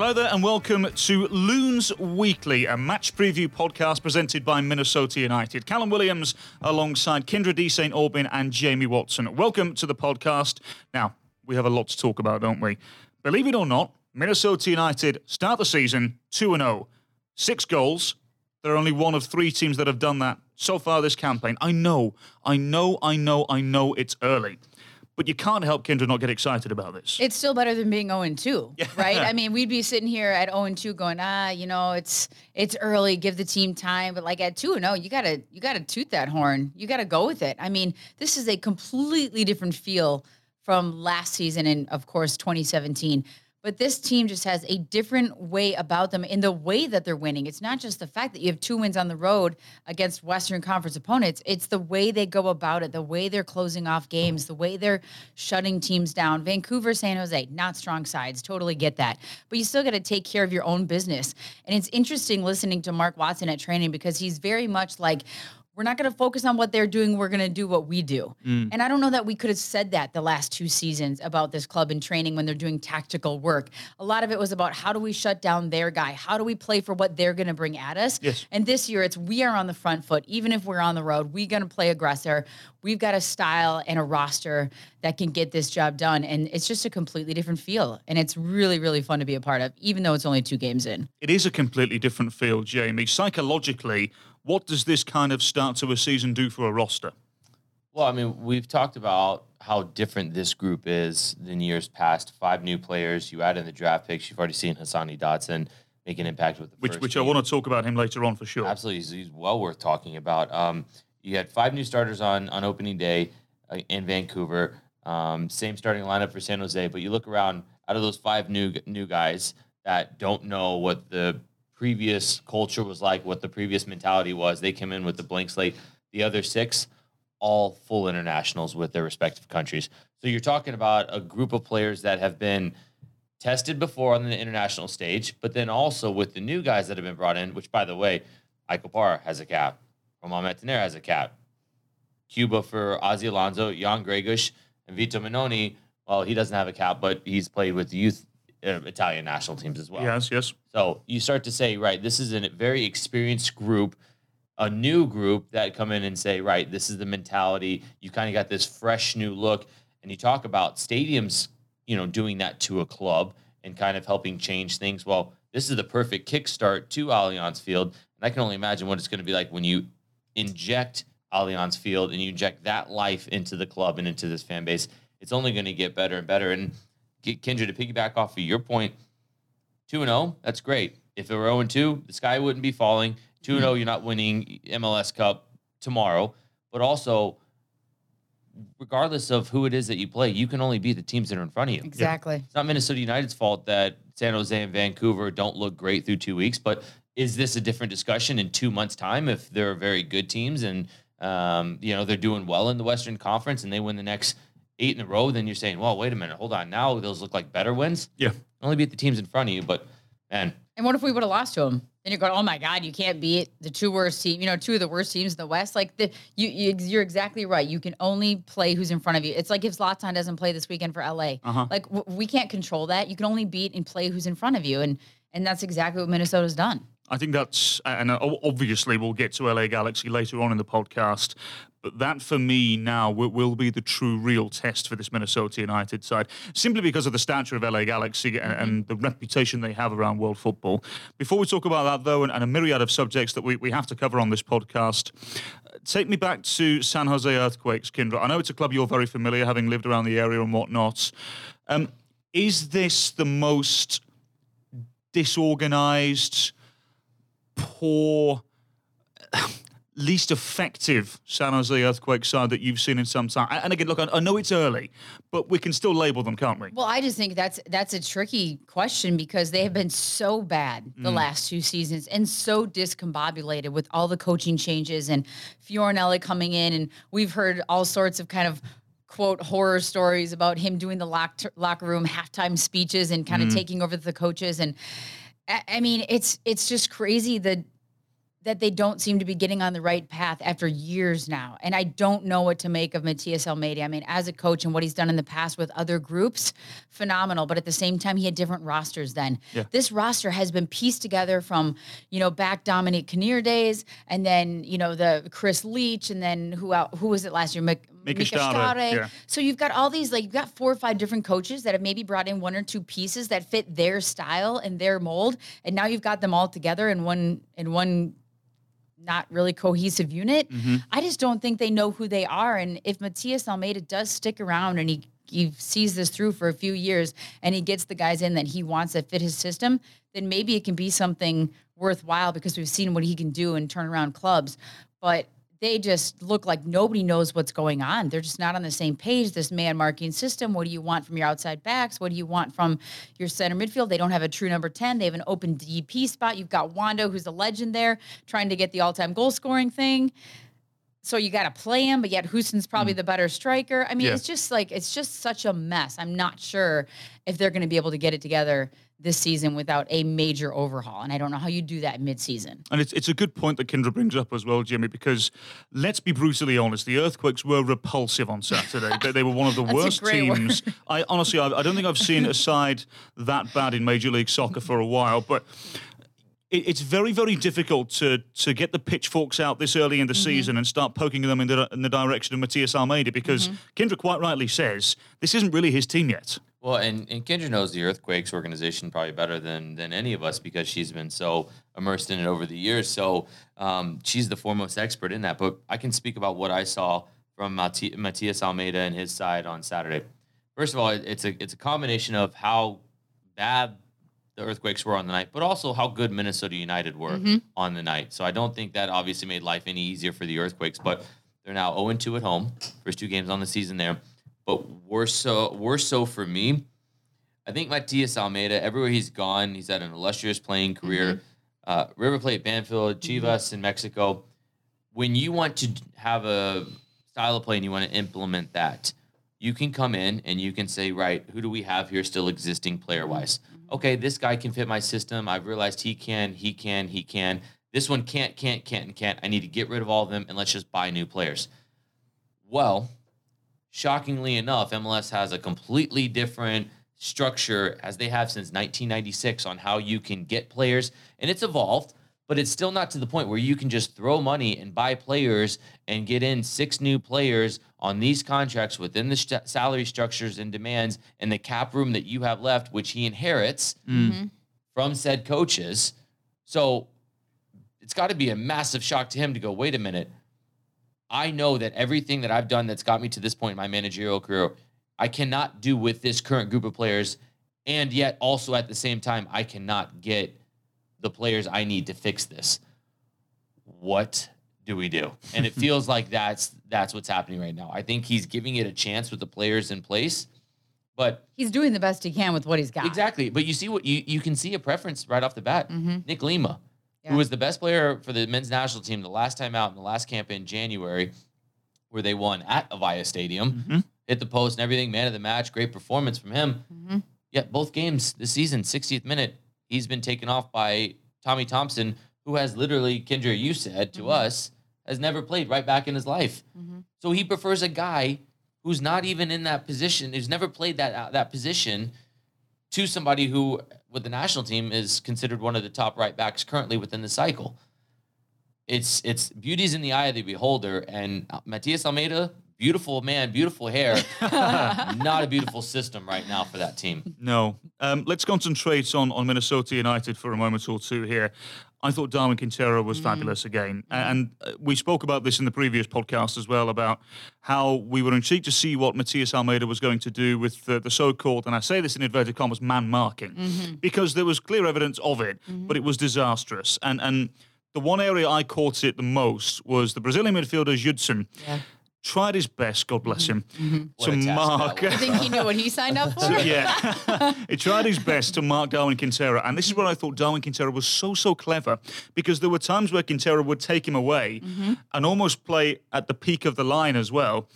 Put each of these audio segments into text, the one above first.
Hello there, and welcome to Loons Weekly, a match preview podcast presented by Minnesota United. Callum Williams alongside Kyndra de St. Aubin and Jamie Watson. Welcome to the podcast. Now, we have a lot to talk about, don't we? Believe it or not, Minnesota United start the season 2 0. Six goals. They're only one of three teams that have done that so far this campaign. I know, I know, I know, I know it's early. But you can't help Kyndra not get excited about this. It's still better than being 0 2, right? I mean, we'd be sitting here at 0 2 going, ah, you know, it's it's early, give the team time. But like at 2 0, you gotta you gotta toot that horn. You gotta go with it. I mean, this is a completely different feel from last season and of course 2017 but this team just has a different way about them in the way that they're winning. It's not just the fact that you have two wins on the road against Western Conference opponents, it's the way they go about it, the way they're closing off games, the way they're shutting teams down. Vancouver, San Jose, not strong sides, totally get that. But you still got to take care of your own business. And it's interesting listening to Mark Watson at training because he's very much like, we're not going to focus on what they're doing. We're going to do what we do. Mm. And I don't know that we could have said that the last two seasons about this club in training when they're doing tactical work. A lot of it was about how do we shut down their guy? How do we play for what they're going to bring at us? Yes. And this year, it's we are on the front foot. Even if we're on the road, we're going to play aggressor. We've got a style and a roster that can get this job done. And it's just a completely different feel. And it's really, really fun to be a part of, even though it's only two games in. It is a completely different feel, Jamie. Psychologically, what does this kind of start to a season do for a roster? Well, I mean, we've talked about how different this group is than years past. Five new players. You add in the draft picks. You've already seen Hassani Dotson make an impact with the which, which team. I want to talk about him later on for sure. Absolutely, he's, he's well worth talking about. Um, you had five new starters on on opening day uh, in Vancouver. Um, same starting lineup for San Jose, but you look around out of those five new new guys that don't know what the previous culture was like, what the previous mentality was. They came in with the blank slate. The other six, all full internationals with their respective countries. So you're talking about a group of players that have been tested before on the international stage, but then also with the new guys that have been brought in, which by the way, Ike Opara has a cap, Romain Metanire has a cap, Cuba for Ozzie Alonso, Jan Gregus, and Vito Mannone. Well, he doesn't have a cap, but he's played with the youth uh, Italian national teams as well. Yes, yes. So you start to say, right, this is a very experienced group, a new group that come in and say, right, this is the mentality. You kind of got this fresh new look, and you talk about stadiums, you know, doing that to a club and kind of helping change things. Well, this is the perfect kickstart to Allianz Field, and I can only imagine what it's going to be like when you inject Allianz Field and you inject that life into the club and into this fan base. It's only going to get better and better, and Kyndra, to piggyback off of your point, 2 0, that's great. If it were 0 2, the sky wouldn't be falling. 2 0, you're not winning MLS Cup tomorrow. But also, regardless of who it is that you play, you can only beat the teams that are in front of you. Exactly. It's not Minnesota United's fault that San Jose and Vancouver don't look great through two weeks, but is this a different discussion in two months' time if they're very good teams and um, you know they're doing well in the Western Conference and they win the next eight in a row, then you're saying, well, wait a minute, hold on. Now those look like better wins. Yeah. Only beat the teams in front of you, but man. And what if we would have lost to them? Then you're going, oh my God, you can't beat the two worst team, you know, two of the worst teams in the West. Like the you, you you're exactly right. You can only play who's in front of you. It's like if Zlatan doesn't play this weekend for LA. Uh-huh. Like w- we can't control that. You can only beat and play who's in front of you, and and that's exactly what Minnesota's done. I think that's, and obviously we'll get to LA Galaxy later on in the podcast. But that for me now will, be the true real test for this Minnesota United side, simply because of the stature of LA Galaxy and, mm-hmm. and the reputation they have around world football. Before we talk about that, though, and, and a myriad of subjects that we, we have to cover on this podcast, take me back to San Jose Earthquakes, Kyndra. I know it's a club you're very familiar, having lived around the area and whatnot. Um, is this the most disorganized, poor? least effective San Jose earthquake side that you've seen in some time? And again, look, I know it's early, but we can still label them, can't we? Well, I just think that's that's a tricky question because they have been so bad the mm. last two seasons and so discombobulated with all the coaching changes and Fioranelli coming in, and we've heard all sorts of kind of quote horror stories about him doing the lock, locker room halftime speeches and kind of mm. taking over the coaches and. I mean, it's it's just crazy the that they don't seem to be getting on the right path after years now. And I don't know what to make of Matias Almeyda. I mean, as a coach and what he's done in the past with other groups, phenomenal. But at the same time, he had different rosters then. Yeah. This roster has been pieced together from, you know, back Dominic Kinnear days and then, you know, the Chris Leitch and then who out, who was it last year? Mik- Mika Mika Stahre, yeah. So you've got all these, like, you've got four or five different coaches that have maybe brought in one or two pieces that fit their style and their mold. And now you've got them all together in one, in one not really cohesive unit. Mm-hmm. I just don't think they know who they are. And if Matias Almeyda does stick around and he he sees this through for a few years and he gets the guys in that he wants that fit his system, then maybe it can be something worthwhile because we've seen what he can do and turn around clubs. But they just look like nobody knows what's going on. They're just not on the same page. This man marking system. What do you want from your outside backs? What do you want from your center midfield? They don't have a true number 10. They have an open DP spot. You've got Wondo, who's a legend there, trying to get the all time goal scoring thing. So you got to play him, but yet Hoesen's probably mm. the better striker. I mean, Yeah. it's just like, it's just such a mess. I'm not sure if they're going to be able to get it together this season without a major overhaul. And I don't know how you do that mid-season. And it's, it's a good point that Kyndra brings up as well, Jimmy, because let's be brutally honest, the Earthquakes were repulsive on Saturday. they, they were one of the worst teams. I honestly, I, I don't think I've seen a side that bad in Major League Soccer for a while, but it, it's very, very difficult to to get the pitchforks out this early in the season and start poking them in the, in the direction of Matias Almeyda because Kyndra quite rightly says this isn't really his team yet. Well, and, and Kyndra knows the Earthquakes organization probably better than than any of us because she's been so immersed in it over the years. So um, she's the foremost expert in that. But I can speak about what I saw from Mati- Matias Almeyda and his side on Saturday. First of all, it's a it's a combination of how bad the Earthquakes were on the night, but also how good Minnesota United were mm-hmm. on the night. So I don't think that obviously made life any easier for the Earthquakes, but they're now 0 2 at home, first two games on the season there. But worse so worse so for me, I think Matias Almeyda, everywhere he's gone, he's had an illustrious playing career. Mm-hmm. Uh, River Plate, Banfield, mm-hmm. Chivas in Mexico. When you want to have a style of play and you want to implement that, you can come in and you can say, right, who do we have here still existing player wise? Okay, this guy can fit my system. I've realized he can, he can, he can. This one can't, can't, can't, and can't. I need to get rid of all of them and let's just buy new players. Well, shockingly enough, MLS has a completely different structure as they have since 1996 on how you can get players, and it's evolved, but it's still not to the point where you can just throw money and buy players and get in six new players on these contracts within the st- salary structures and demands and the cap room that you have left, which he inherits mm-hmm. from said coaches. So it's got to be a massive shock to him to go, wait a minute. I know that everything that I've done that's got me to this point in my managerial career, I cannot do with this current group of players. And yet, also at the same time, I cannot get the players I need to fix this. What do we do? And it feels like that's that's what's happening right now. I think he's giving it a chance with the players in place, but He's doing the best he can with what he's got. Exactly. But you see what you, you can see a preference right off the bat. Mm-hmm. Nick Lima, Yeah. who was the best player for the men's national team the last time out in the last camp in January, where they won at Avaya Stadium, mm-hmm. hit the post and everything, man of the match, great performance from him. Mm-hmm. Yet both games this season, 60th minute, he's been taken off by Tommy Thompson, who has literally, Kyndra, you said to us, has never played right back in his life. So he prefers a guy who's not even in that position, who's never played that uh, that position, to somebody who, with the national team, is considered one of the top right backs currently within the cycle. It's it's beauty's in the eye of the beholder, and uh, Matias Almeyda, beautiful man, beautiful hair, not a beautiful system right now for that team. No. Um, let's concentrate on, on Minnesota United for a moment or two here. I thought Darwin Quintero was fabulous again. And uh, we spoke about this in the previous podcast as well about how we were intrigued to see what Matias Almeyda was going to do with the, the so called, and I say this in inverted commas, man marking, because there was clear evidence of it, but it was disastrous. And, and the one area I caught it the most was the Brazilian midfielder Judson. Yeah. Tried his best, God bless mm-hmm. him, mm-hmm. What to a task that mark. was. I think he knew what he signed up for. yeah. he tried his best to mark Darwin Quintero. And this is where I thought Darwin Quintero was so, so clever because there were times where Quintero would take him away mm-hmm. and almost play at the peak of the line as well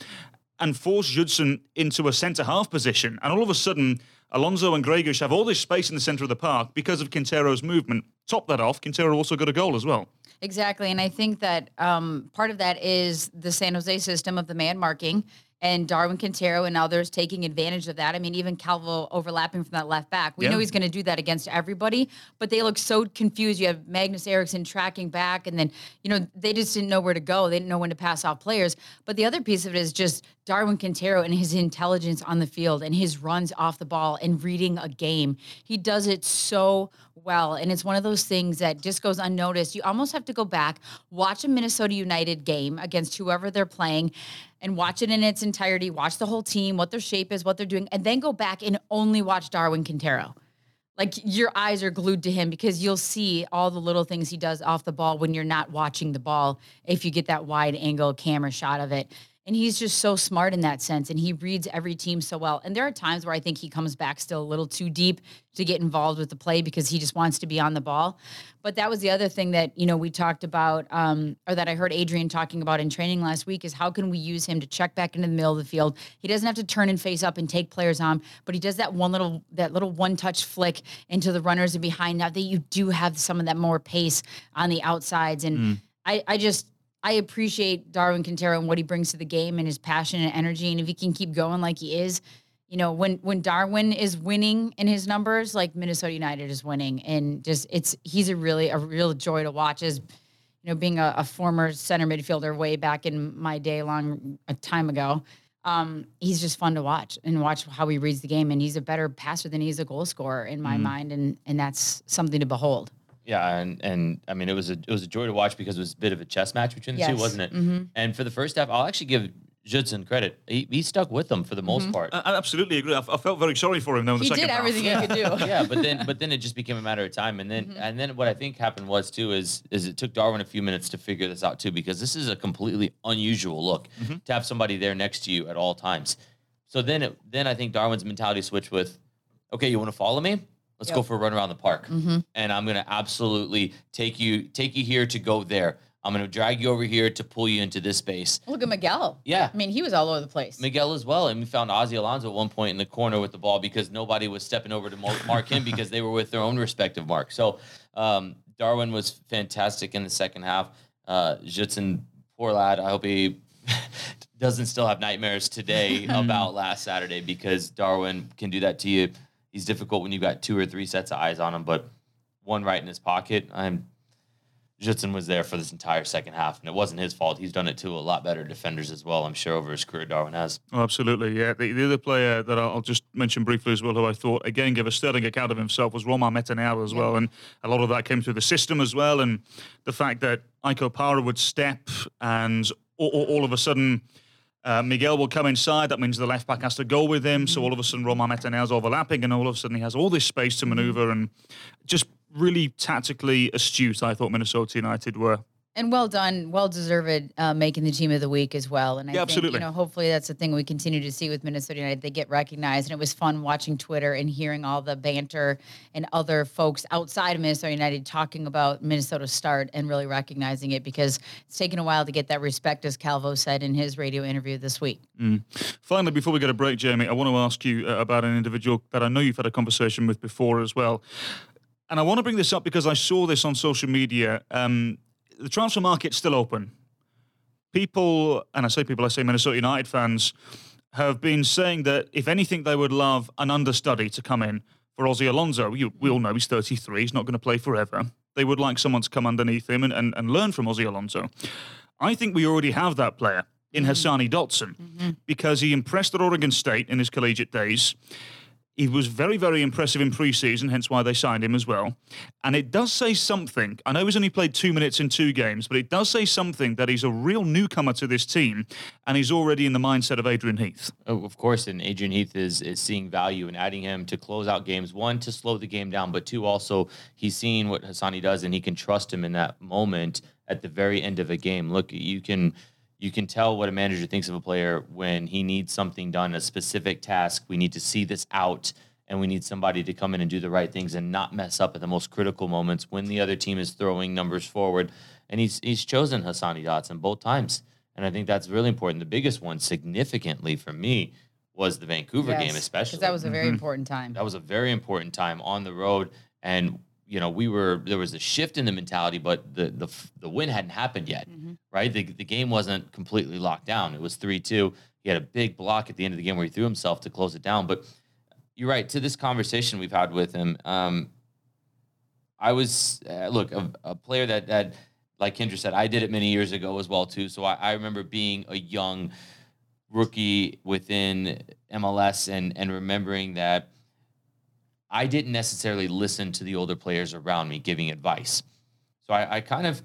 and force Judson into a centre half position. And all of a sudden, Alonso and Gregus have all this space in the centre of the park because of Quintero's movement. Top that off, Quintero also got a goal as well. Exactly. And I think that um, part of that is the San Jose system of the man marking and Darwin Quintero and others taking advantage of that. I mean, even Calvo overlapping from that left back. We Yeah. know he's going to do that against everybody, but they look so confused. You have Magnus Eriksson tracking back, and then, you know, they just didn't know where to go. They didn't know when to pass off players. But the other piece of it is just Darwin Quintero and his intelligence on the field and his runs off the ball and reading a game. He does it so well. And it's one of those things that just goes unnoticed. You almost have to go back, watch a Minnesota United game against whoever they're playing, and watch it in its entirety, watch the whole team, what their shape is, what they're doing, and then go back and only watch Darwin Quintero. Like your eyes are glued to him because you'll see all the little things he does off the ball when you're not watching the ball if you get that wide angle camera shot of it. And he's just so smart in that sense. And he reads every team so well. And there are times where I think he comes back still a little too deep to get involved with the play because he just wants to be on the ball. But that was the other thing that, you know, we talked about, um, or that I heard Adrian talking about in training last week is how can we use him to check back into the middle of the field? He doesn't have to turn and face up and take players on, but he does that one little that little one touch flick into the runners and behind. Now that you do have some of that more pace on the outsides. And I, I just I appreciate Darwin Quintero and what he brings to the game and his passion and energy. And if he can keep going like he is, you know, when when Darwin is winning in his numbers, like Minnesota United is winning, and just it's he's a really a real joy to watch. As you know, being a, a former center midfielder way back in my day, long a time ago, um, he's just fun to watch and watch how he reads the game. And he's a better passer than he's a goal scorer in my mind, and and that's something to behold. Yeah, and and I mean it was a it was a joy to watch because it was a bit of a chess match between the two, wasn't it? Mhm. And for the first half, I'll actually give Judson credit. He, he stuck with them for the most mm-hmm. part. I, I absolutely agree. I, I felt very sorry for him though in the He second did half. everything he could do. yeah, but then but then it just became a matter of time, and then mm-hmm. and then what I think happened was too is is it took Darwin a few minutes to figure this out too because this is a completely unusual look mm-hmm. to have somebody there next to you at all times. So then it then I think Darwin's mentality switched with, okay, you want to follow me? Let's go for a run around the park, and I'm gonna absolutely take you take you here to go there. I'm gonna drag you over here to pull you into this space. Look at Miguel. Yeah. I mean, he was all over the place. Miguel as well, and we found Ozzy Alonso at one point in the corner with the ball because nobody was stepping over to mark him because they were with their own respective mark. So um, Darwin was fantastic in the second half. Uh, poor lad, I hope he doesn't still have nightmares today about last Saturday because Darwin can do that to you. He's difficult when you've got two or three sets of eyes on him, but one right in his pocket. I'm Judson was there for this entire second half, and it wasn't his fault. He's done it to a lot better defenders as well, I'm sure, over his career. Darwin has. Oh, absolutely, yeah. The, the other player that I'll I'll just mention briefly as well, who I thought again gave a sterling account of himself, was Romain Metanire as well, and a lot of that came through the system as well, and the fact that Ike Opara would step, and all, all, all of a sudden. Uh, Miguel will come inside. That means the left back has to go with him. So all of a sudden, Romain Metanire's overlapping, and all of a sudden, he has all this space to maneuver and just really tactically astute. I thought Minnesota United were. And well done, well deserved, uh, making the team of the week as well. And I Yeah, think, absolutely. you know, hopefully that's the thing we continue to see with Minnesota United. They get recognized, and it was fun watching Twitter and hearing all the banter and other folks outside of Minnesota United talking about Minnesota's start and really recognizing it because it's taken a while to get that respect, as Calvo said in his radio interview this week. Finally, before we get a break, Jamie, I want to ask you uh, about an individual that I know you've had a conversation with before as well. And I want to bring this up because I saw this on social media. Um, the transfer market's still open. People, and I say people, I say Minnesota United fans, have been saying that if anything, they would love an understudy to come in for Ozzy Alonso. You, we all know he's 33, he's not going to play forever. They would like someone to come underneath him and, and, and learn from Ozzy Alonso. I think we already have that player in mm-hmm. Hassani Dotson mm-hmm. because he impressed at Oregon State in his collegiate days. He was very, very impressive in preseason, hence why they signed him as well. And it does say something. I know he's only played two minutes in two games, but it does say something that he's a real newcomer to this team and he's already in the mindset of Adrian Heath. Oh, of course, and Adrian Heath is is seeing value in adding him to close out games. One to slow the game down, but two also he's seeing what Hassani does, and he can trust him in that moment at the very end of a game. Look, you can you can tell what a manager thinks of a player when he needs something done, a specific task. We need to see this out. And we need somebody to come in and do the right things and not mess up at the most critical moments when the other team is throwing numbers forward. And he's he's chosen Hassani Dotson both times. And I think that's really important. The biggest one, significantly for me, was the Vancouver game, especially. Because that was a very mm-hmm. important time. that was a very important time on the road. And you know, we were there was a shift in the mentality, but the the the win hadn't happened yet, right? The the game wasn't completely locked down. It was three two. He had a big block at the end of the game where he threw himself to close it down. But you're right. To this conversation we've had with him, um, I was uh, look a, a player that that like Kyndra said, I did it many years ago as well too. So I, I remember being a young rookie within MLS and and remembering that I didn't necessarily listen to the older players around me giving advice. So I, I kind of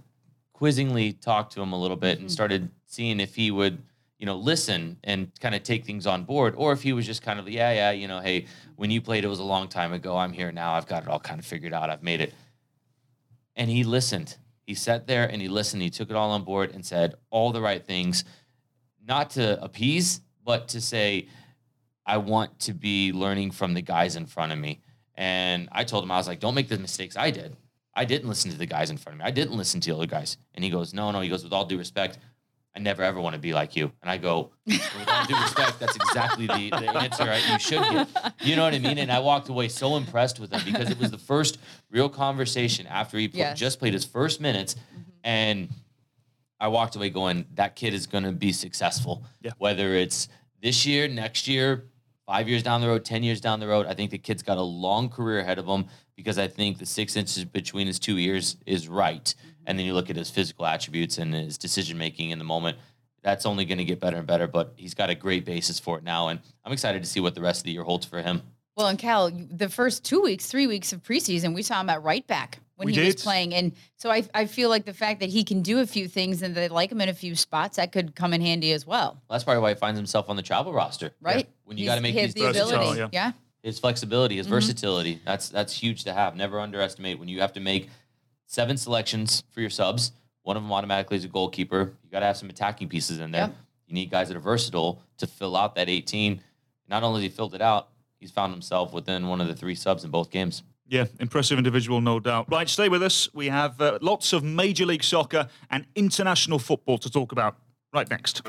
quizzingly talked to him a little bit and mm-hmm. started seeing if he would, you know, listen and kind of take things on board, or if he was just kind of, yeah, yeah, you know, hey, when you played, it was a long time ago. I'm here now. I've got it all kind of figured out. I've made it. And he listened. He sat there and he listened. He took it all on board and said all the right things, not to appease, but to say, I want to be learning from the guys in front of me. And I told him, I was like, don't make the mistakes I did. I didn't listen to the guys in front of me. I didn't listen to the other guys. And he goes, no, no. He goes, with all due respect, I never ever want to be like you. And I go, with all due respect, that's exactly the, the answer I, you should get. You know what I mean? And I walked away so impressed with him because it was the first real conversation after he pl- Yes. just played his first minutes. Mm-hmm. And I walked away going, that kid is going to be successful. Yeah. Whether it's this year, next year, five years down the road, 10 years down the road, I think the kid's got a long career ahead of him because I think the six inches between his two ears is right. And then you look at his physical attributes and his decision making in the moment. That's only going to get better and better, but he's got a great basis for it now. And I'm excited to see what the rest of the year holds for him. Well, and Cal, the first two weeks, three weeks of preseason, we saw him at right back when We he did. was playing. And so I, I feel like the fact that he can do a few things and they like him in a few spots, that could come in handy as well, That's probably why he finds himself on the travel roster. right? When you He's- got to make he these has the versatile, ability. yeah. yeah. his flexibility, his Mm-hmm. versatility. That's that's huge to have. Never underestimate when you have to make seven selections for your subs. One of them automatically is a goalkeeper. You got to have some attacking pieces in there. Yep. You need guys that are versatile to fill out that 18. Not only has he filled it out, he's found himself within one of the three subs in both games. Yeah, impressive individual, no doubt. Right, stay with us. We have uh, lots of Major League Soccer and international football to talk about right next.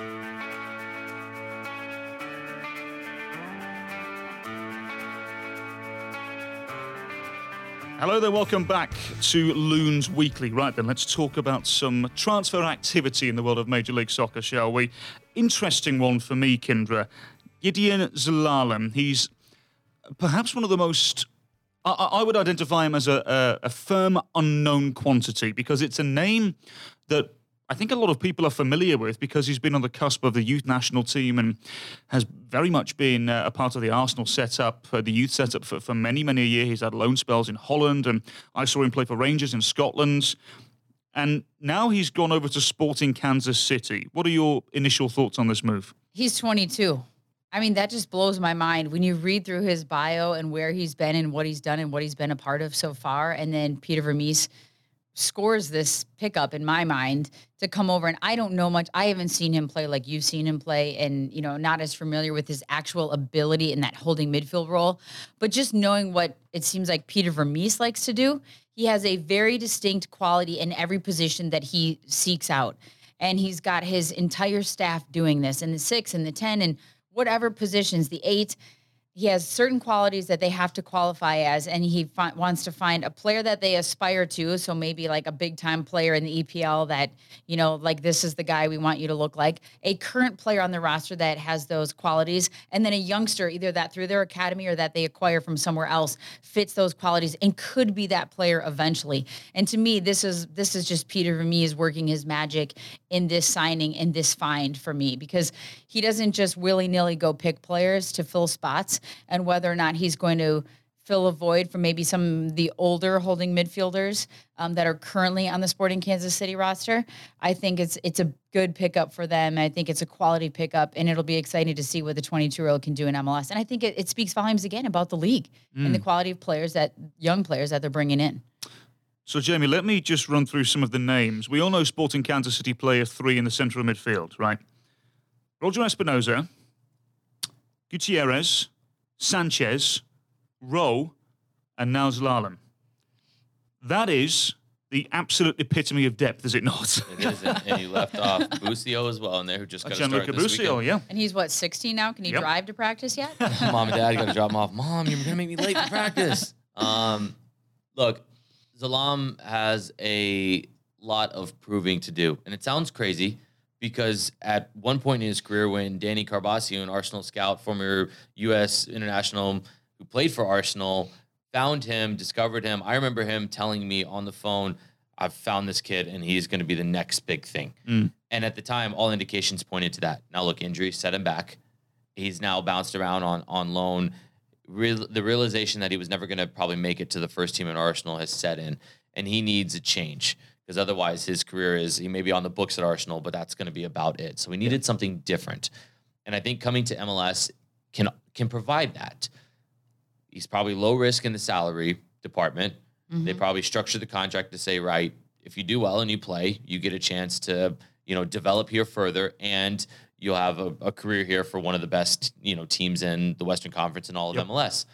Hello there, welcome back to Loons Weekly. Right then, let's talk about some transfer activity in the world of Major League Soccer, shall we? Interesting one for me, Kyndra. Gedion Zelalem. He's perhaps one of the most I, I would identify him as a, a, a firm unknown quantity because it's a name that I think a lot of people are familiar with because he's been on the cusp of the youth national team and has very much been uh, a part of the Arsenal setup, uh, the youth setup for, for many, many a year. He's had loan spells in Holland and I saw him play for Rangers in Scotland. And now he's gone over to Sporting Kansas City. What are your initial thoughts on this move? He's 22. I mean, that just blows my mind when you read through his bio and where he's been and what he's done and what he's been a part of so far. And then Peter Vermes scores this pickup in my mind to come over. And I don't know much. I haven't seen him play like you've seen him play, and you know, not as familiar with his actual ability in that holding midfield role. But just knowing what it seems like Peter Vermes likes to do, he has a very distinct quality in every position that he seeks out. And he's got his entire staff doing this in the six and the 10 and whatever positions, the eight. He has certain qualities that they have to qualify as, and he fi- wants to find a player that they aspire to. So maybe like a big time player in the EPL that, you know, like this is the guy we want you to look like. A current player on the roster that has those qualities, and then a youngster, either that through their academy or that they acquire from somewhere else, fits those qualities and could be that player eventually. And to me, this is this is just Peter Vermes working his magic in this signing and this find for me because he doesn't just willy nilly go pick players to fill spots and whether or not he's going to fill a void for maybe some of the older holding midfielders um, that are currently on the Sporting Kansas City roster. I think it's it's a good pickup for them. I think it's a quality pickup, and it'll be exciting to see what the 22 year old can do in MLS. And I think it, it speaks volumes again about the league and the quality of players that young players that they're bringing in. So, Jamie, let me just run through some of the names. We all know Sporting Kansas City play a three in the central midfield, right? Roger Espinoza, Gutierrez, Sanchez, Rowe, and now Zelalem. That is the absolute epitome of depth, is it not? It is, and and he left off Busio as well in there, who just got to start this Busio, weekend. yeah. And he's what 16 now? Can he Yep. drive to practice yet? Mom and dad got to drop him off. Mom, you're gonna make me late for practice. Um, look, Zalam has a lot of proving to do. And it sounds crazy because at one point in his career, when Danny Karbassiyoon, an Arsenal scout, former U.S. international who played for Arsenal, found him, discovered him, I remember him telling me on the phone, I've found this kid and he's going to be the next big thing. Mm. And at the time, all indications pointed to that. Now, look, injury set him back. He's now bounced around on, on loan. Real, the realization that he was never going to probably make it to the first team in Arsenal has set in, and he needs a change because otherwise his career is he may be on the books at Arsenal, but that's going to be about it. So we needed something different, and I think coming to MLS can can provide that. He's probably low risk in the salary department. They mm-hmm. probably structure the contract to say, right, if you do well and you play, you get a chance to you know develop here further, and you'll have a, a career here for one of the best you know teams in the Western Conference and all of Yep. MLS.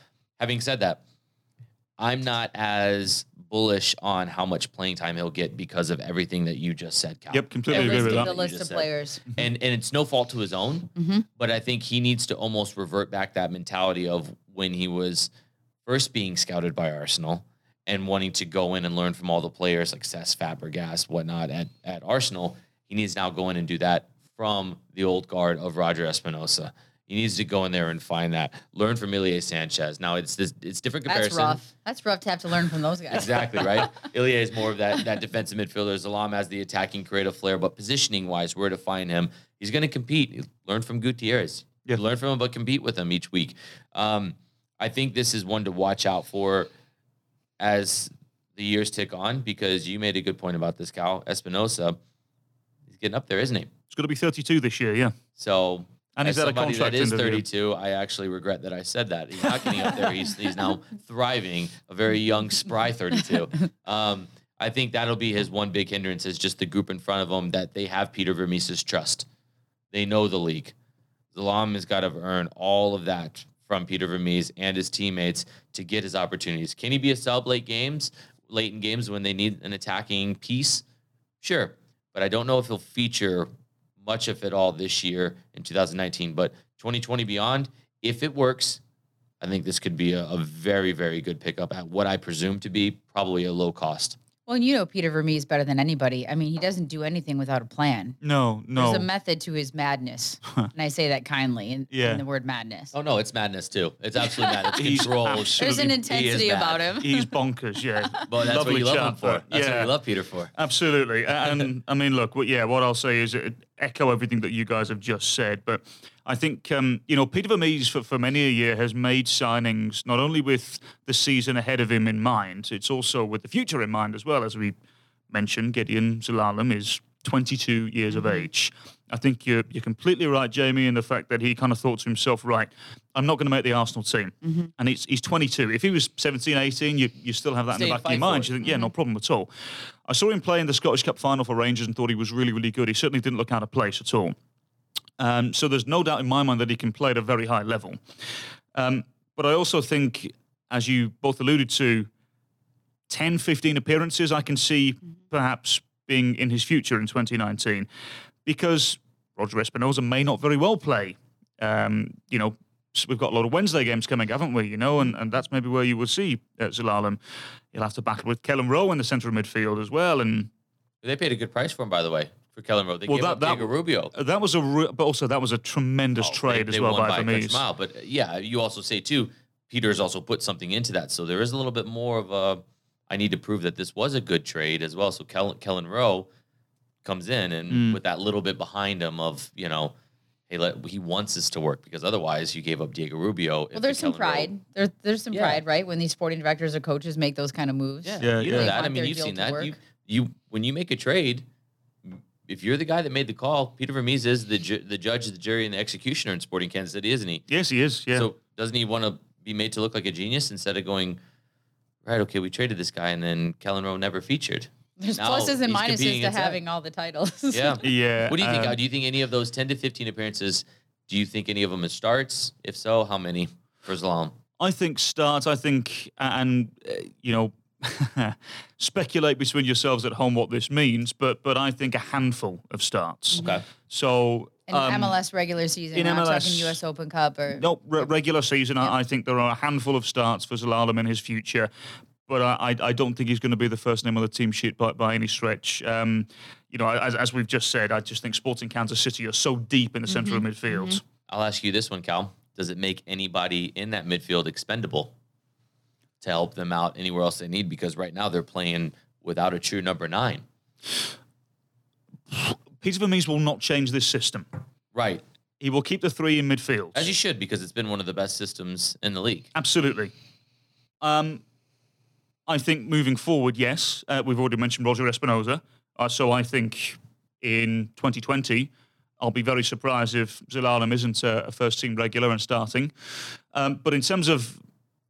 Having said that, I'm not as bullish on how much playing time he'll get because of everything that you just said, Cal. Yep, completely agree list, with that. the list just of said. players. And and it's no fault to his own, Mhm. but I think he needs to almost revert back that mentality of when he was first being scouted by Arsenal and wanting to go in and learn from all the players like Cesc Fabregas, whatnot at, at Arsenal. He needs now go in and do that from the old guard of Roger Espinoza. He needs to go in there and find that. Learn from Ilie Sanchez. Now it's this it's different comparison. That's comparison. rough. That's rough to have to learn from those guys. Exactly right. Ilie is more of that that defensive midfielder. Zalam has the attacking creative flair, but positioning wise, where to find him? He's going to compete. Learn from Gutierrez. Yeah. Learn from him, but compete with him each week. Um, I think this is one to watch out for as the years tick on because you made a good point about this, Cal Espinoza. He's getting up there, isn't he? It's going to be 32 this year, yeah. So And he's had a somebody contract that is interview. 32, I actually regret that I said that. He's not getting up there. He's he's now thriving, a very young, spry 32. Um, I think that'll be his one big hindrance is just the group in front of him that they have Peter Vermes's trust. They know the league. Zalam has got to earn all of that from Peter Vermes and his teammates to get his opportunities. Can he be a sub late games, late in games when they need an attacking piece? Sure, but I don't know if he'll feature much of it all this year in 2019. But 2020 beyond, if it works, I think this could be a, a very, very good pickup at what I presume to be probably a low cost. Well, and you know Peter Vermes better than anybody. I mean, he doesn't do anything without a plan. No, no. There's a method to his madness, and I say that kindly in, Yeah. in the word madness. Oh no, it's madness too. It's absolute madness. He's Control. absolutely- There's an intensity about him. He's bonkers, yeah. But that's Lovely what you love him for. That's yeah. what you love Peter for. Absolutely. And I mean, look, what, yeah, what I'll say is uh, echo everything that you guys have just said. But I think, um, you know, Peter Vermes for, for many a year has made signings not only with the season ahead of him in mind, it's also with the future in mind as well. As we mentioned, Gedion Zelalem is 22 years of age. I think you're, you're completely right, Jamie, in the fact that he kind of thought to himself, right, I'm not going to make the Arsenal team. And he's, he's 22. If he was 17, 18, you, you still have that in the back of your mind. You think, yeah, no problem at all. I saw him play in the Scottish Cup final for Rangers and thought he was really, really good. He certainly didn't look out of place at all. Um, so there's no doubt in my mind that he can play at a very high level. Um, but I also think, as you both alluded to, 10, 15 appearances I can see perhaps being in his future in 2019 because Roger Espinoza may not very well play. Um, you know, we've got a lot of Wednesday games coming, haven't we? You know, and, and that's maybe where you will see uh, Zelalem. He'll have to battle with Kelyn Rowe in the centre of midfield as well. And They paid a good price for him, by the way, for Kelyn Rowe. They Well, gave that- up that- Diego Rubio. that was a, re- but also that was a tremendous Oh, trade they- as they well won by a country Vermes. mile. But uh, yeah, you also say too, Peter's also put something into that. So there is a little bit more of a. I need to prove that this was a good trade as well. So Kelyn, Kelyn Rowe comes in and Mm. with that little bit behind him of you know, hey, let, he wants this to work because otherwise you gave up Diego Rubio. Well, there's some pride. There's there's some Yeah. pride, right? When these sporting directors or coaches make those kind of moves. Yeah, Yeah, you know yeah. that. I mean, you've seen that. You, you when you make a trade, if you're the guy that made the call, Peter Vermes is the ju- the judge, the jury, and the executioner in Sporting Kansas City, isn't he? Yes, he is. Yeah. So doesn't he want to be made to look like a genius instead of going, right? Okay, we traded this guy, and then Kelyn Rowe never featured. There's Now pluses and minuses to against that. having all the titles. Yeah. yeah. What do you think? uh, do you think any of those ten to fifteen appearances? Do you think any of them as starts? If so, how many for Zalam? I think starts. I think, and uh, you know, speculate between yourselves at home what this means. But but I think a handful of starts. Okay. So In um, MLS regular season, in we're MLS talking U.S. Open Cup or No, re- regular season. I, I think there are a handful of starts for Zelalem in his future. but I, I don't think he's going to be the first name on the team sheet by, by any stretch. Um, you know, as, as we've just said, I just think Sporting Kansas City are so deep in the mm-hmm. central midfield. Mm-hmm. I'll ask you this one, Cal. Does it make anybody in that midfield expendable to help them out anywhere else they need? Because right now they're playing without a true number nine. Peter Vermes will not change this system. Right. He will keep the three in midfield. As he should, because it's been one of the best systems in the league. Absolutely. Um, I think moving forward, yes. Uh, we've already mentioned Roger Espinoza. Uh, so I think in 2020, I'll be very surprised if Zelalem isn't a, a first team regular and starting. Um, but in terms of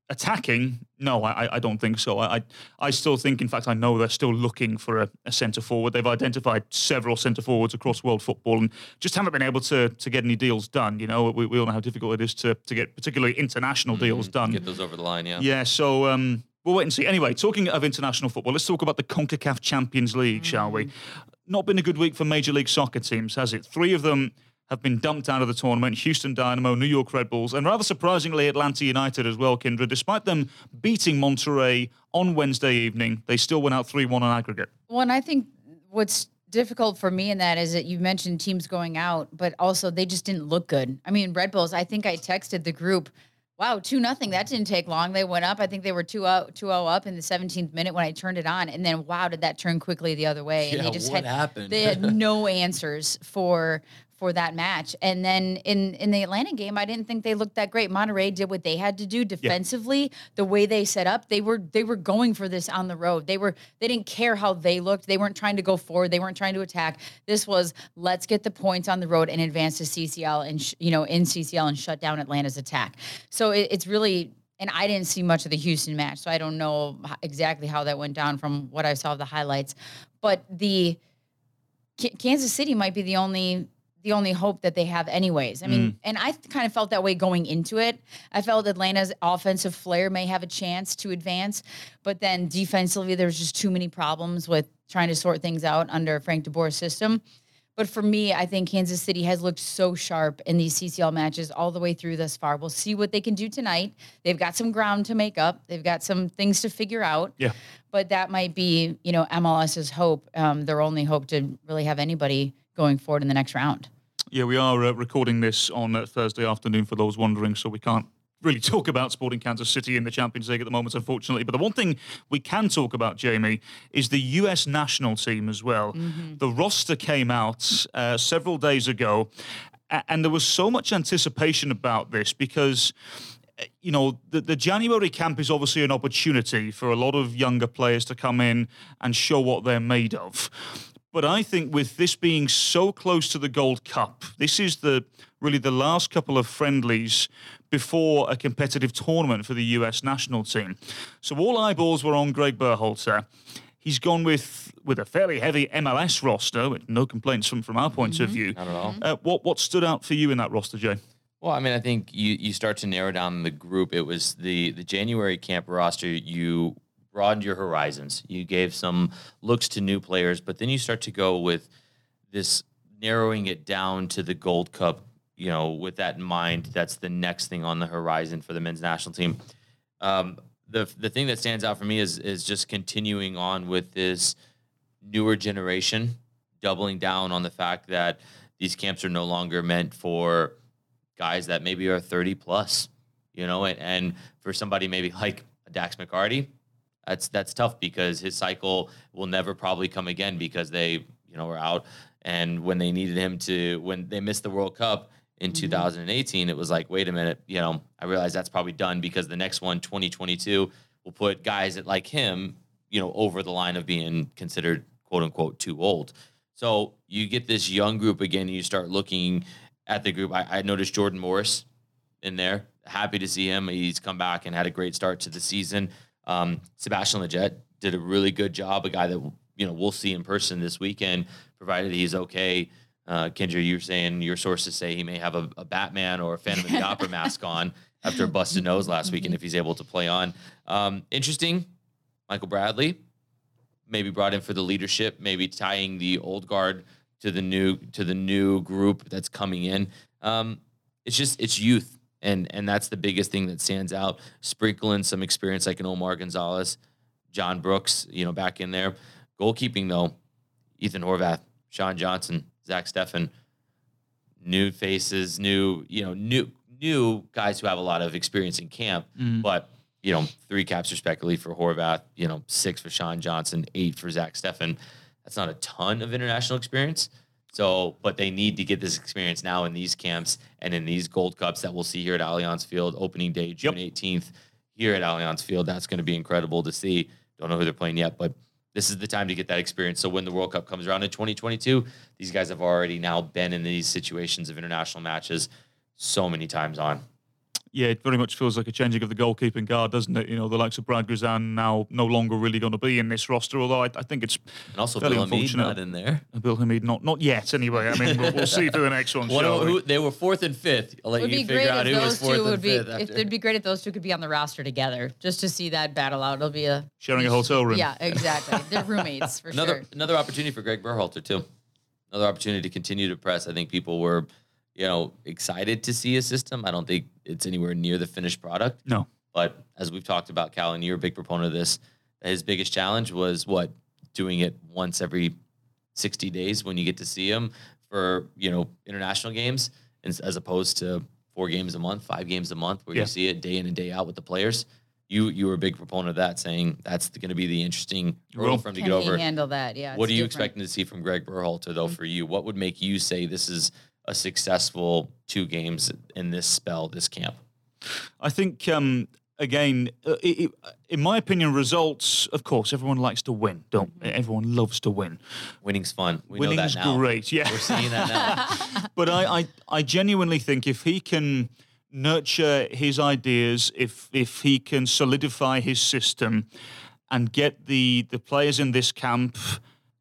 attacking, no, I, I don't think so. I, I still think, in fact, I know they're still looking for a, a centre forward. They've identified several centre forwards across world football and just haven't been able to to get any deals done. You know, we, we all know how difficult it is to to get particularly international mm-hmm. deals done. Get those over the line, yeah. Yeah. So um, We'll wait and see. Anyway, talking of international football, let's talk about the CONCACAF Champions League, mm. shall we? Not been a good week for Major League Soccer teams, has it? Three of them have been dumped out of the tournament Houston Dynamo, New York Red Bulls, and rather surprisingly, Atlanta United as well, Kyndra. Despite them beating Monterrey on Wednesday evening, they still went out 3 1 on aggregate. Well, and I think what's difficult for me in that is that you mentioned teams going out, but also they just didn't look good. I mean, Red Bulls, I think I texted the group Wow, two nothing. That didn't take long. They went up. I think they were 2 0 up in the 17th minute when I turned it on. And then wow, did that turn quickly the other way. And yeah, they just what had happened? they had no answers for for that match. And then in in the Atlanta game, I didn't think they looked that great. Monterrey did what they had to do defensively. Yeah. The way they set up, they were they were going for this on the road. They were they didn't care how they looked. They weren't trying to go forward. They weren't trying to attack. This was let's get the points on the road and advance to CCL and sh- you know in CCL and shut down Atlanta's attack. So it, it's really and I didn't see much of the Houston match, so I don't know exactly how that went down from what I saw of the highlights. But the Kansas City might be the only the only hope that they have anyways. I mean, mm. and I kind of felt that way going into it. I felt Atlanta's offensive flair may have a chance to advance, but then defensively there's just too many problems with trying to sort things out under Frank de Boer's system. But for me, I think Kansas City has looked so sharp in these CCL matches all the way through thus far. We'll see what they can do tonight. They've got some ground to make up. They've got some things to figure out. Yeah. But that might be, you know, MLS's hope, um, their only hope to really have anybody going forward in the next round. Yeah, we are uh, recording this on uh, Thursday afternoon for those wondering, so we can't really talk about Sporting Kansas City in the Champions League at the moment, unfortunately. But the one thing we can talk about, Jamie, is the US national team as well. Mm-hmm. The roster came out uh, several days ago, and there was so much anticipation about this because uh, you know, the, the January camp is obviously an opportunity for a lot of younger players to come in and show what they're made of. But I think with this being so close to the Gold Cup, this is the really the last couple of friendlies before a competitive tournament for the US national team. So all eyeballs were on Greg Berhalter. He's gone with with a fairly heavy MLS roster, with no complaints from, from our point mm-hmm. of view. Not at all. Uh, what what stood out for you in that roster, Jay? Well, I mean, I think you, you start to narrow down the group. It was the the January camp roster. You broadened your horizons. You gave some looks to new players, but then you start to go with this narrowing it down to the Gold Cup. You know, with that in mind, that's the next thing on the horizon for the men's national team. Um, the the thing that stands out for me is is just continuing on with this newer generation, doubling down on the fact that these camps are no longer meant for guys that maybe are 30 plus, you know, and, and for somebody maybe like Dax McCarty, that's that's tough because his cycle will never probably come again because they you know were out. And when they needed him to when they missed the World Cup in mm-hmm. 2018 it was like wait a minute you know I realize that's probably done because the next one 2022 will put guys that like him you know over the line of being considered quote unquote too old. So you get this young group again and you start looking at the group. I, I noticed Jordan Morris in there. Happy to see him. He's come back and had a great start to the season um, Sebastian Lletget did a really good job. A guy that you know we'll see in person this weekend, provided he's okay. Uh, Kyndra, you're saying your sources say he may have a, a Batman or a Phantom of the Opera mask on after a busted nose last weekend if he's able to play on. Um, interesting, Michael Bradley maybe brought in for the leadership, maybe tying the old guard to the new to the new group that's coming in. Um, it's just it's youth and and that's the biggest thing that stands out. Sprinkle in some experience like an Omar Gonzalez, John Brooks, you know, back in there. Goalkeeping though, Ethan Horvath, Sean Johnson, Zach Steffen, new faces, new, you know, new new guys who have a lot of experience in camp, mm-hmm. but you know, three caps respectively for Horvath, you know, six for Sean Johnson, eight for Zach Steffen. That's not a ton of international experience. So, but they need to get this experience now in these camps and in these Gold Cups that we'll see here at Allianz Field, opening day, June 18th, here at Allianz Field. That's going to be incredible to see. Don't know who they're playing yet, but this is the time to get that experience. So when the World Cup comes around in 2022, these guys have already now been in these situations of international matches so many times on. Yeah, it very much feels like a changing of the goalkeeping guard, doesn't it? You know, the likes of Brad Guzan now no longer really going to be in this roster, although I, I think it's And also fairly Bill Hamid unfortunate. not in there. Uh, Bill Hamid not not yet anyway. I mean, we'll, we'll see for the next one. One shall of- we? who, they were fourth and fifth. I'll let It would you be figure great out if who was those fourth two would and be. fifth. If after. it'd be great if those two could be on the roster together, just to see that battle out. It'll be a Sharing a hotel room. Yeah, exactly. They're roommates for another sure. another opportunity for Greg Berhalter too. Another opportunity to continue to press. I think people were, you know, excited to see a system. I don't think it's anywhere near the finished product. No. But as we've talked about, Cal, and you're a big proponent of this, his biggest challenge was what doing it once every 60 days when you get to see him for you know international games, as as opposed to four games a month, five games a month, where Yeah. you see it day in and day out with the players. You you were a big proponent of that, saying that's going to be the interesting hurdle will. for him to Can get he over. handle that? Yeah. What are you different. expecting to see from Greg Berhalter though mm-hmm. for you? What would make you say this is a successful two games in this spell, this camp? I think um, again, uh, it, it, in my opinion, results. Of course, everyone likes to win. Don't everyone loves to win? Winning's fun. We know Winning's that now. great. Yeah, We're seeing that now. but I, I, I genuinely think if he can nurture his ideas, if if he can solidify his system, and get the the players in this camp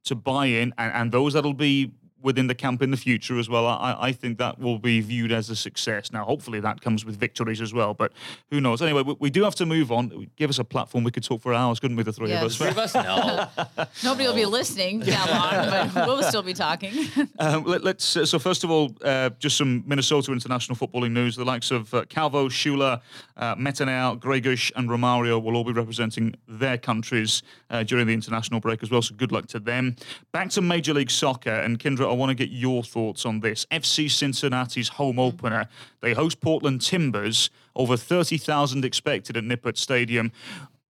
to buy in, and, and those that'll be within the camp in the future as well, I, I think that will be viewed as a success. Now, hopefully, that comes with victories as well, but who knows? Anyway, we, we do have to move on. Give us a platform. We could talk for hours, couldn't we, the three Yes. of us? Three of us? No. Nobody will be listening that long, but we'll still be talking. Um, let, us uh, so first of all, uh, just some Minnesota international footballing news. The likes of uh, Calvo, Schuler, uh, Metanire, Gregus, and Romario will all be representing their countries uh, during the international break as well. So good luck to them. Back to Major League Soccer, and Kyndra, I want to get your thoughts on this. FC Cincinnati's home mm. opener. They host Portland Timbers. Over thirty thousand expected at Nippert Stadium.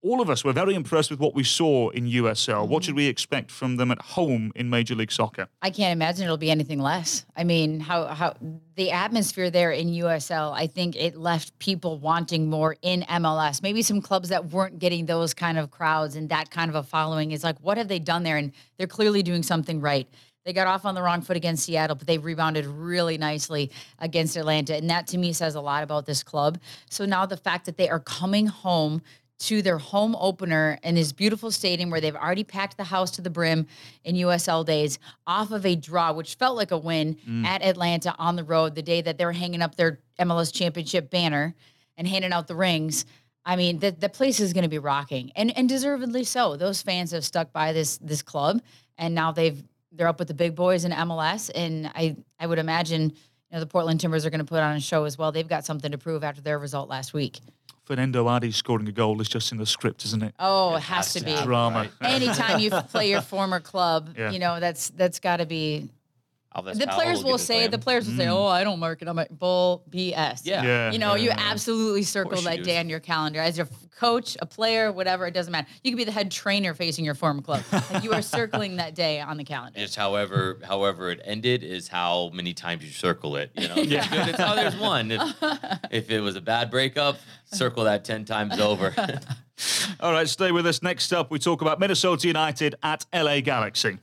All of us were very impressed with what we saw in USL. What mm-hmm. should we expect from them at home in Major League Soccer? I can't imagine it'll be anything less. I mean, how how the atmosphere there in USL, I think it left people wanting more in MLS. Maybe some clubs that weren't getting those kind of crowds and that kind of a following is like, what have they done there? And they're clearly doing something right. They got off on the wrong foot against Seattle, but they rebounded really nicely against Atlanta. And that to me says a lot about this club. So now the fact that they are coming home to their home opener in this beautiful stadium where they've already packed the house to the brim in USL days off of a draw, which felt like a win mm. at Atlanta on the road the day that they were hanging up their MLS championship banner and handing out the rings. I mean, the, the place is going to be rocking and, and deservedly so. Those fans have stuck by this this club and now they've they're up with the big boys in MLS. And I, I would imagine you know, the Portland Timbers are going to put on a show as well. They've got something to prove after their result last week. Fanendo Adi scoring a goal is just in the script, isn't it? Oh, it has to be. Drama. Anytime you play your former club, Yeah. you know that's that's got to be. Alves The Powell players get will say play the players will say, mm. "Oh, I don't mark it." I'm like, "Bull BS." Yeah. Yeah. You know, you yeah. absolutely circle that day on your calendar as your coach, a player, whatever. It doesn't matter. You could be the head trainer facing your former club. Like, you are circling that day on the calendar. Just however, however it ended is how many times you circle it. You know, if it's it's how there's one. If, if it was a bad breakup, circle that ten times over. All right, stay with us. Next up, we talk about Minnesota United at LA Galaxy.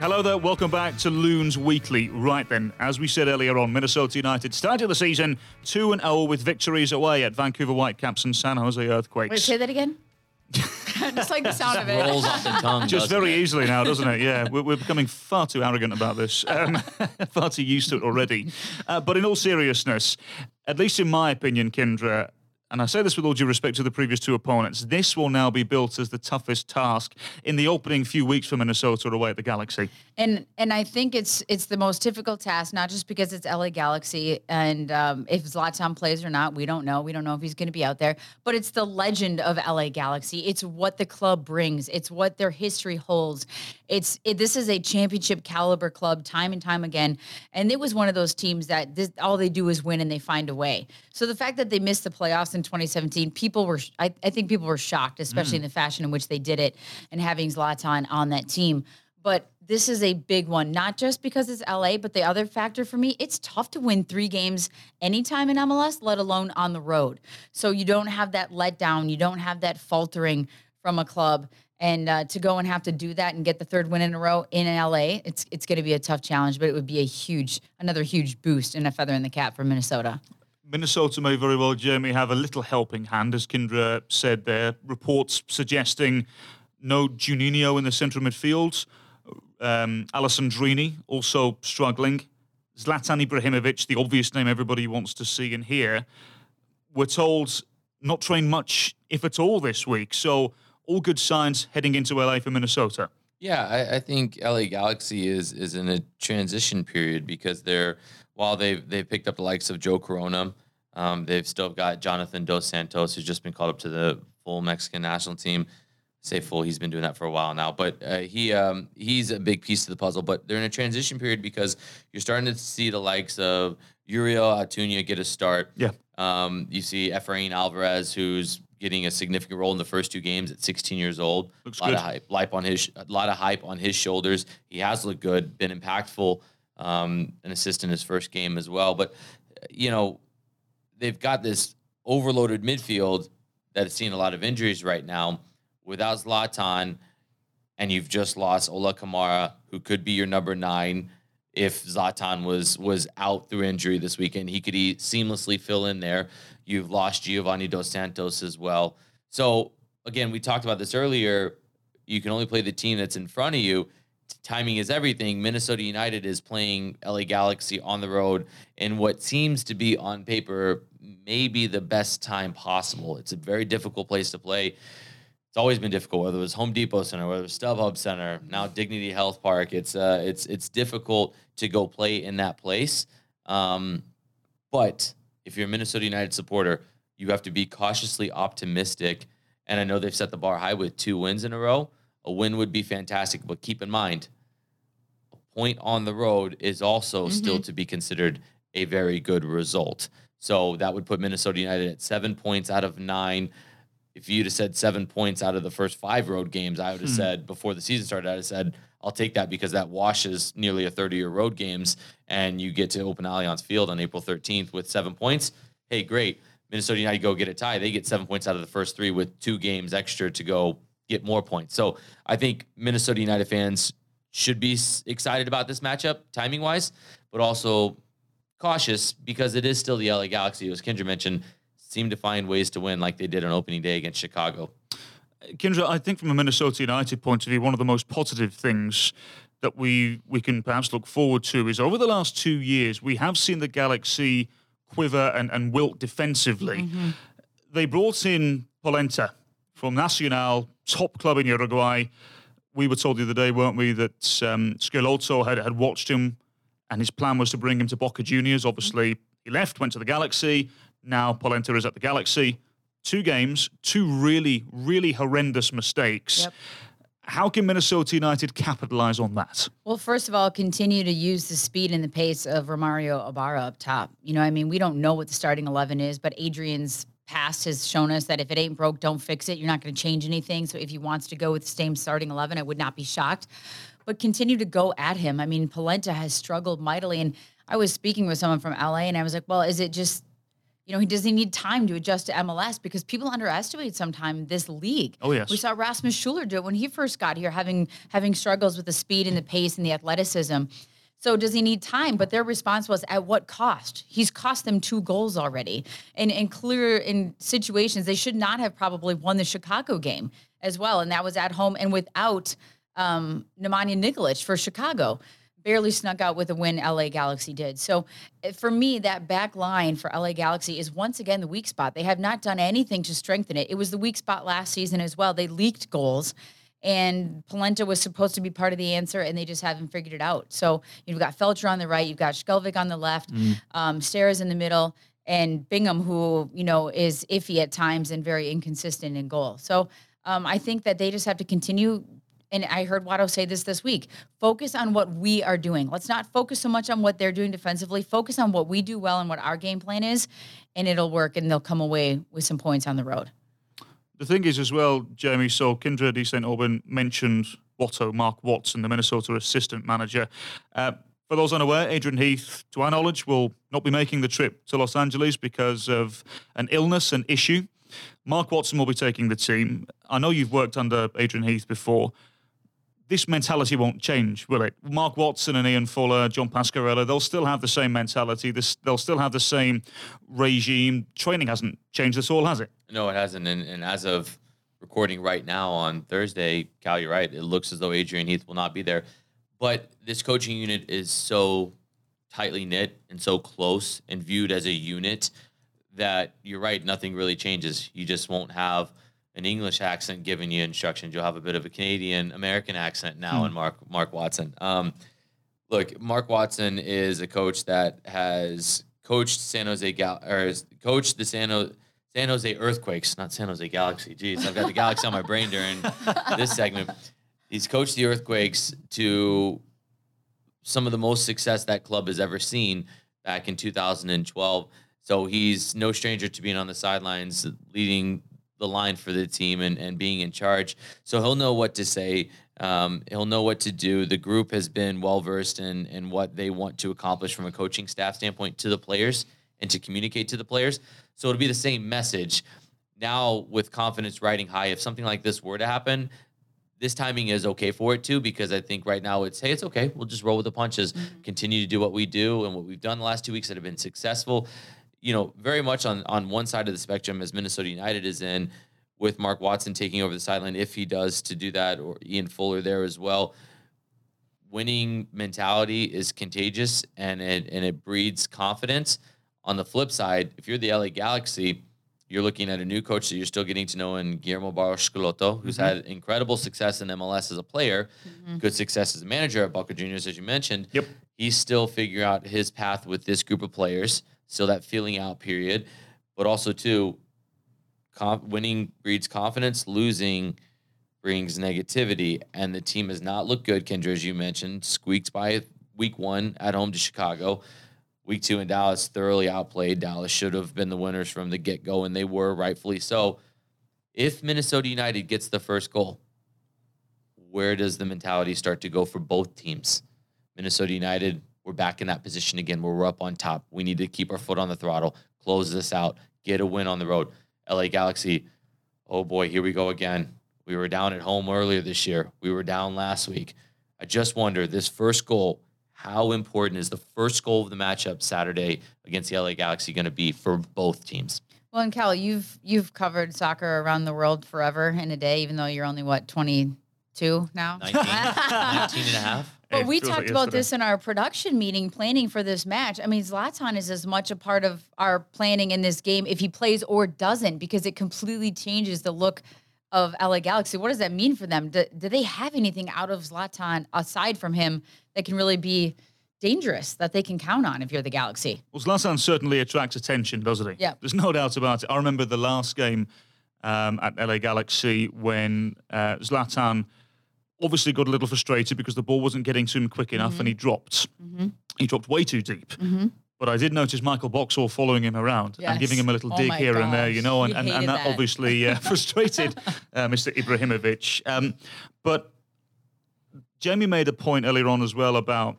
Hello there, welcome back to Loons Weekly. Right then, as we said earlier on, Minnesota United started the season 2 and 0 with victories away at Vancouver Whitecaps and San Jose Earthquakes. Wait, say that again. Just like the sound of it. Rolls off the tongue. Just very it? easily now, doesn't it? Yeah, we're, we're becoming far too arrogant about this, um, far too used to it already. Uh, but in all seriousness, at least in my opinion, Kyndra, and I say this with all due respect to the previous two opponents, this will now be built as the toughest task in the opening few weeks for Minnesota away at the Galaxy. And and I think it's it's the most difficult task, not just because it's LA Galaxy and um, if Zlatan plays or not, we don't know. We don't know if he's going to be out there, but it's the legend of LA Galaxy. It's what the club brings. It's what their history holds. It's it, this is a championship caliber club, time and time again, and it was one of those teams that this, all they do is win and they find a way. So the fact that they missed the playoffs in 2017, people were, I, I think people were shocked, especially mm. in the fashion in which they did it and having Zlatan on that team. But this is a big one, not just because it's LA, but the other factor for me, it's tough to win three games anytime in MLS, let alone on the road. So you don't have that letdown, you don't have that faltering from a club. And uh, to go and have to do that and get the third win in a row in LA, it's it's going to be a tough challenge, but it would be a huge, another huge boost and a feather in the cap for Minnesota. Minnesota may very well, Jeremy, have a little helping hand, as Kyndra said there. Reports suggesting no Juninho in the central midfield. Um, Alessandrini also struggling. Zlatan Ibrahimovic, the obvious name everybody wants to see and hear. We're told not trained much, if at all, this week. So all good signs heading into LA for Minnesota. Yeah, I, I, think LA Galaxy is is in a transition period because they're while they've they've picked up the likes of Joe Corona, um, they've still got Jonathan Dos Santos, who's just been called up to the full Mexican national team. say full, he's been doing that for a while now, but uh, he um, he's a big piece of the puzzle. But they're in a transition period because you're starting to see the likes of Uriel Antuna get a start. Yeah. Um, you see Efrain Alvarez, who's getting a significant role in the first two games at 16 years old. Looks a lot good. of hype, hype on his, a lot of hype on his shoulders. He has looked good, been impactful um, an assist in his first game as well. But you know, they've got this overloaded midfield that is seen a lot of injuries right now. Without Zlatan, and you've just lost Ola Kamara, who could be your number nine if Zlatan was was out through injury this weekend. He could he seamlessly fill in there. You've lost Giovanni Dos Santos as well. So again, we talked about this earlier. You can only play the team that's in front of you timing is everything. Minnesota United is playing LA Galaxy on the road in what seems to be on paper maybe the best time possible. It's a very difficult place to play. It's always been difficult, whether it was Home Depot Center, whether it was StubHub Center, now Dignity Health Park. It's uh, it's it's difficult to go play in that place. Um, but if you're a Minnesota United supporter, you have to be cautiously optimistic. And I know they've set the bar high with two wins in a row a win would be fantastic, but keep in mind, a point on the road is also mm-hmm. still to be considered a very good result. So that would put Minnesota United at seven points out of nine. If you'd have said seven points out of the first five road games, I would have hmm. said before the season started, I'd have said, I'll take that because that washes nearly a 30 year road games and you get to open Allianz Field on April 13th with seven points. Hey, great. Minnesota United go get a tie. They get seven points out of the first three with two games extra to go get more points. So I think Minnesota United fans should be excited about this matchup, timing wise, but also cautious because it is still the LA Galaxy, as Kyndra mentioned, seem to find ways to win like they did on opening day against Chicago. Kyndra, I think from a Minnesota United point of view, one of the most positive things that we we can perhaps look forward to is over the last two years, we have seen the Galaxy quiver and, and wilt defensively. Mm-hmm. They brought in Polenta from Nacional, top club in Uruguay. We were told the other day, weren't we, that um, had, had watched him and his plan was to bring him to Boca Juniors. Obviously, he left, went to the Galaxy. Now Polenta is at the Galaxy. Two games, two really, really horrendous mistakes. Yep. How can Minnesota United capitalize on that? Well, first of all, continue to use the speed and the pace of Romario Ibarra up top. You know, I mean, we don't know what the starting 11 is, but Adrian's past has shown us that if it ain't broke, don't fix it. You're not going to change anything. So if he wants to go with the same starting 11, I would not be shocked. But continue to go at him. I mean, Polenta has struggled mightily. And I was speaking with someone from LA and I was like, well, is it just, you know, he doesn't need time to adjust to MLS because people underestimate sometimes this league. Oh yes, we saw Rasmus Schuler do it when he first got here, having having struggles with the speed and the pace and the athleticism. So does he need time? But their response was, at what cost? He's cost them two goals already. And, and clear in situations, they should not have probably won the Chicago game as well. And that was at home and without um, Nemanja Nikolic for Chicago. barely snuck out with a win LA Galaxy did. So eh, for me, that back line for LA Galaxy is once again the weak spot. They have not done anything to strengthen it. It was the weak spot last season as well. They leaked goals. And Polenta was supposed to be part of the answer, and they just haven't figured it out. So you've got Feltscher on the right, you've got Skjelvik on the left, mm. um, Steres in the middle, and Bingham, who you know is iffy at times and very inconsistent in goal. So um, I think that they just have to continue and I heard Watto say this this week focus on what we are doing. Let's not focus so much on what they're doing defensively. Focus on what we do well and what our game plan is, and it'll work and they'll come away with some points on the road. The thing is, as well, Jeremy, so Kyndra de St. Aubin mentioned Watto, Mark Watson, the Minnesota assistant manager. Uh, for those unaware, Adrian Heath, to our knowledge, will not be making the trip to Los Angeles because of an illness, an issue. Mark Watson will be taking the team. I know you've worked under Adrian Heath before this mentality won't change, will it? Mark Watson and Ian Fuller, John Pascarella, they'll still have the same mentality. This, they'll still have the same regime. Training hasn't changed at all, has it? No, it hasn't. And, and as of recording right now on Thursday, Cal, you're right. It looks as though Adrian Heath will not be there. But this coaching unit is so tightly knit and so close and viewed as a unit that you're right. Nothing really changes. You just won't have – an English accent giving you instructions. You'll have a bit of a Canadian American accent now hmm. in Mark Mark Watson. Um, look, Mark Watson is a coach that has coached San Jose Gal or coached the San Jose. San Jose Earthquakes, not San Jose Galaxy. Jeez, I've got the Galaxy on my brain during this segment. He's coached the Earthquakes to some of the most success that club has ever seen back in 2012. So he's no stranger to being on the sidelines, leading the line for the team and, and being in charge. So he'll know what to say. Um, he'll know what to do. The group has been well versed in, in what they want to accomplish from a coaching staff standpoint to the players and to communicate to the players. So it'll be the same message. Now, with confidence riding high, if something like this were to happen, this timing is okay for it too, because I think right now it's hey, it's okay. We'll just roll with the punches, mm-hmm. continue to do what we do and what we've done the last two weeks that have been successful you know, very much on on one side of the spectrum as Minnesota United is in, with Mark Watson taking over the sideline if he does to do that, or Ian Fuller there as well. Winning mentality is contagious and it and it breeds confidence. On the flip side, if you're the LA Galaxy, you're looking at a new coach that you're still getting to know in Guillermo Barros Schelotto, who's mm-hmm. had incredible success in MLS as a player, mm-hmm. good success as a manager at Boca Juniors, as you mentioned. Yep. He's still figuring out his path with this group of players still that feeling out period, but also too, winning breeds confidence, losing brings negativity, and the team has not looked good. Kyndra, as you mentioned, squeaked by week one at home to Chicago. Week two in Dallas, thoroughly outplayed. Dallas should have been the winners from the get go, and they were rightfully so. If Minnesota United gets the first goal, where does the mentality start to go for both teams? Minnesota United we're back in that position again where we're up on top. We need to keep our foot on the throttle, close this out, get a win on the road. LA Galaxy, oh boy, here we go again. We were down at home earlier this year. We were down last week. I just wonder this first goal, how important is the first goal of the matchup Saturday against the LA Galaxy going to be for both teams? Well, and Cal, you've you've covered soccer around the world forever in a day, even though you're only what 22 now. 19, 19 and a half. But we talked like about this in our production meeting, planning for this match. I mean, Zlatan is as much a part of our planning in this game if he plays or doesn't, because it completely changes the look of LA Galaxy. What does that mean for them? Do, do they have anything out of Zlatan aside from him that can really be dangerous that they can count on if you're the Galaxy? Well, Zlatan certainly attracts attention, doesn't he? Yeah. There's no doubt about it. I remember the last game um, at LA Galaxy when uh, Zlatan obviously got a little frustrated because the ball wasn't getting to him quick enough mm-hmm. and he dropped. Mm-hmm. He dropped way too deep. Mm-hmm. But I did notice Michael Boxall following him around yes. and giving him a little oh dig here gosh. and there, you know, and, and, and, that, that. obviously uh, frustrated uh, Mr. Ibrahimovic. Um, but Jamie made a point earlier on as well about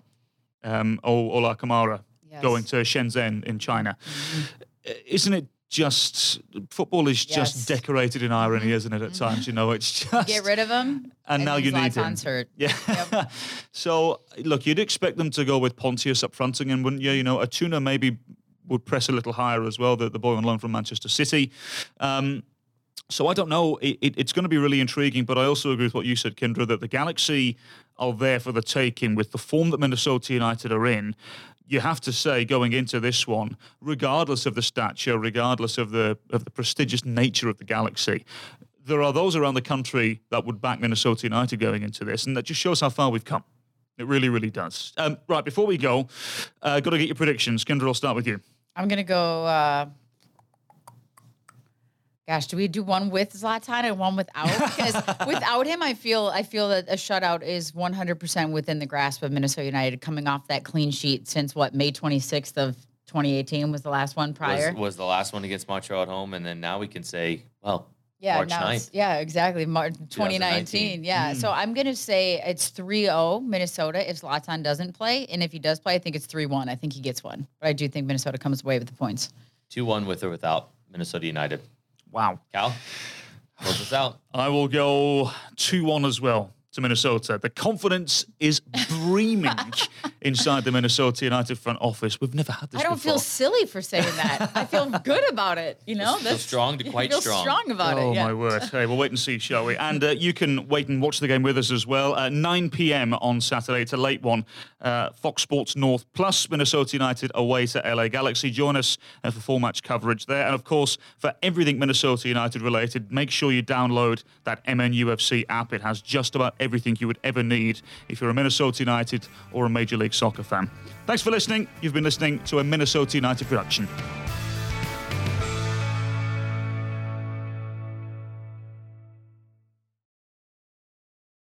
um, Ola Kamara yes. going to Shenzhen in China. Mm-hmm. Isn't it just football is yes. just decorated in irony, mm-hmm. isn't it? At mm-hmm. times, you know, it's just get rid of them, and, and now you need him. Hurt. Yeah. Yep. so look, you'd expect them to go with Pontius up front again, wouldn't you? You know, Antuna maybe would press a little higher as well. The, the boy on loan from Manchester City. Um, so I don't know. It, it, it's going to be really intriguing, but I also agree with what you said, Kyndra, that the Galaxy are there for the taking with the form that Minnesota United are in. You have to say going into this one, regardless of the stature, regardless of the of the prestigious nature of the Galaxy, there are those around the country that would back Minnesota United going into this, and that just shows how far we've come. It really, really does. Um, right, before we go, uh, got to get your predictions. Kyndra, I'll start with you. I'm gonna go. Uh, gosh, do we do one with Zlatan and one without? Because without him, I feel I feel that a shutout is 100% within the grasp of Minnesota United, coming off that clean sheet since what May 26th of 2018 was the last one prior. Was, was the last one against Montreal at home, and then now we can say, well, yeah, March now 9th. yeah, exactly. March 2019. 2019. Yeah. Mm. So I'm going to say it's 3-0 Minnesota if Zlatan doesn't play. And if he does play, I think it's 3-1. I think he gets one. But I do think Minnesota comes away with the points. 2 1 with or without Minnesota United. Wow. Cal, close us out. I will go 2 1 as well to Minnesota. The confidence is brimming inside the Minnesota United front office. We've never had this I don't before. feel silly for saying that. I feel good about it. You know, Feel strong to quite feel strong. strong about Oh it. Yeah. my word! Hey, we'll wait and see, shall we? And uh, you can wait and watch the game with us as well. At 9 p.m. on Saturday, it's a late one. Uh, Fox Sports North plus Minnesota United away to LA Galaxy. Join us uh, for full match coverage there, and of course for everything Minnesota United related. Make sure you download that MNUFC app. It has just about everything you would ever need if you're a Minnesota United or a Major League Soccer fan. Thanks for listening. You've been listening to a Minnesota United production.